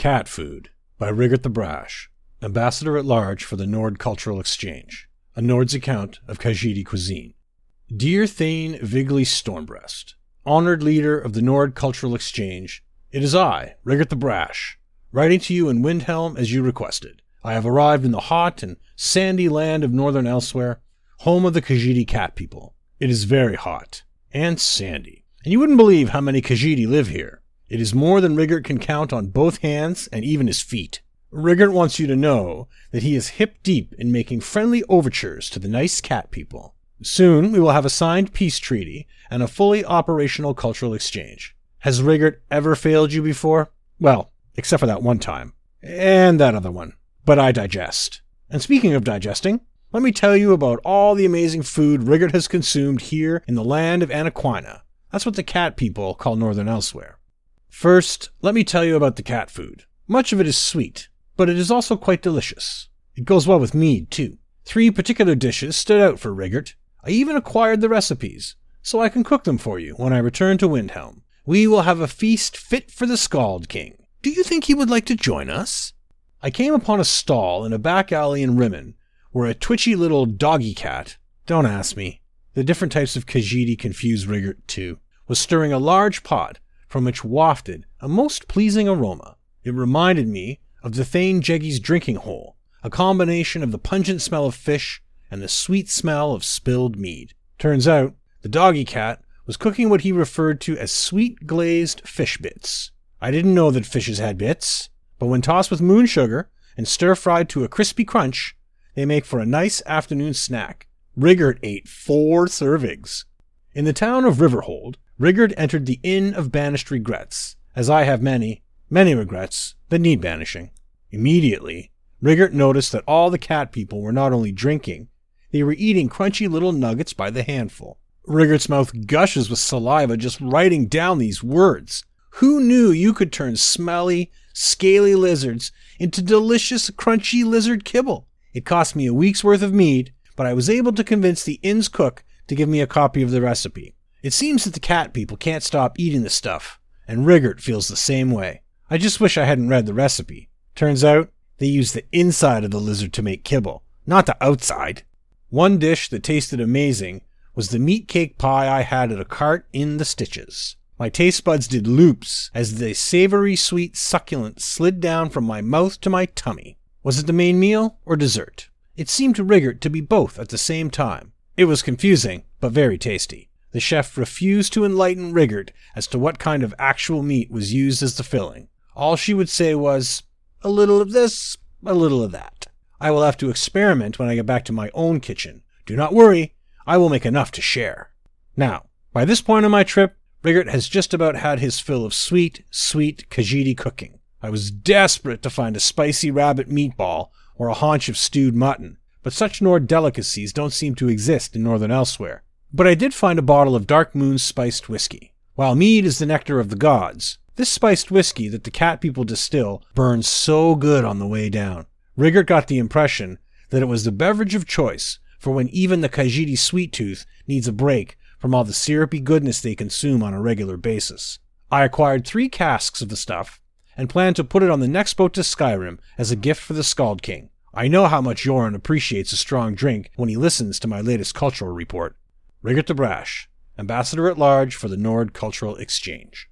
Cat Food by Rigurt the Brash, Ambassador at Large for the Nord Cultural Exchange, a Nord's account of Khajiiti cuisine. Dear Thane Vigli Stormbreast, honored leader of the Nord Cultural Exchange, it is I, Rigurt the Brash, writing to you in Windhelm as you requested. I have arrived in the hot and sandy land of Northern Elsweyr, home of the Khajiiti cat people. It is very hot and sandy, and you wouldn't believe how many Khajiiti live here. It is more than Rigurt can count on both hands and even his feet. Rigurt wants you to know that he is hip deep in making friendly overtures to the nice cat people. Soon we will have a signed peace treaty and a fully operational cultural exchange. Has Rigurt ever failed you before? Well, except for that one time. And that other one. But I digest. And speaking of digesting, let me tell you about all the amazing food Rigurt has consumed here in the land of Anaquina. That's what the cat people call Northern Elsweyr. First, let me tell you about the cat food. Much of it is sweet, but it is also quite delicious. It goes well with mead, too. Three particular dishes stood out for Rigurt. I even acquired the recipes, so I can cook them for you when I return to Windhelm. We will have a feast fit for the Skald-King. Do you think he would like to join us? I came upon a stall in a back alley in Rimmen, where a twitchy little doggy cat, don't ask me, the different types of Khajiiti confuse Rigurt too, was stirring a large pot from which wafted a most pleasing aroma. It reminded me of the Thane Jeggi's drinking hole, a combination of the pungent smell of fish and the sweet smell of spilled mead. Turns out, the doggy cat was cooking what he referred to as sweet glazed fish bits. I didn't know that fishes had bits, but when tossed with moon sugar and stir fried to a crispy crunch, they make for a nice afternoon snack. Rigurt ate four servings. In the town of Riverhold, Rigurt entered the Inn of Banished Regrets, as I have many, many regrets that need banishing. Immediately, Rigurt noticed that all the cat people were not only drinking, they were eating crunchy little nuggets by the handful. Rigurt's mouth gushes with saliva just writing down these words. Who knew you could turn smelly, scaly lizards into delicious, crunchy lizard kibble? It cost me a week's worth of mead, but I was able to convince the inn's cook to give me a copy of the recipe. It seems that the cat people can't stop eating the stuff, and Rigurt feels the same way. I just wish I hadn't read the recipe. Turns out, they use the inside of the lizard to make kibble, not the outside. One dish that tasted amazing was the meat cake pie I had at a cart in the stitches. My taste buds did loops as the savory sweet succulent slid down from my mouth to my tummy. Was it the main meal or dessert? It seemed to Rigurt to be both at the same time. It was confusing, but very tasty. The chef refused to enlighten Rigurt as to what kind of actual meat was used as the filling. All she would say was, a little of this, a little of that. I will have to experiment when I get back to my own kitchen. Do not worry, I will make enough to share. Now, by this point on my trip, Rigurt has just about had his fill of sweet, sweet Khajiiti cooking. I was desperate to find a spicy rabbit meatball or a haunch of stewed mutton, but such Nord delicacies don't seem to exist in Northern Elsweyr. But I did find a bottle of Dark Moon spiced whiskey. While mead is the nectar of the gods, this spiced whiskey that the cat people distill burns so good on the way down. Rigurt got the impression that it was the beverage of choice for when even the Khajiiti sweet tooth needs a break from all the syrupy goodness they consume on a regular basis. I acquired three casks of the stuff and plan to put it on the next boat to Skyrim as a gift for the Skald-King. I know how much Jorunn appreciates a strong drink when he listens to my latest cultural report. Rigurt the Brash, Ambassador at Large for the Nord Cultural Exchange.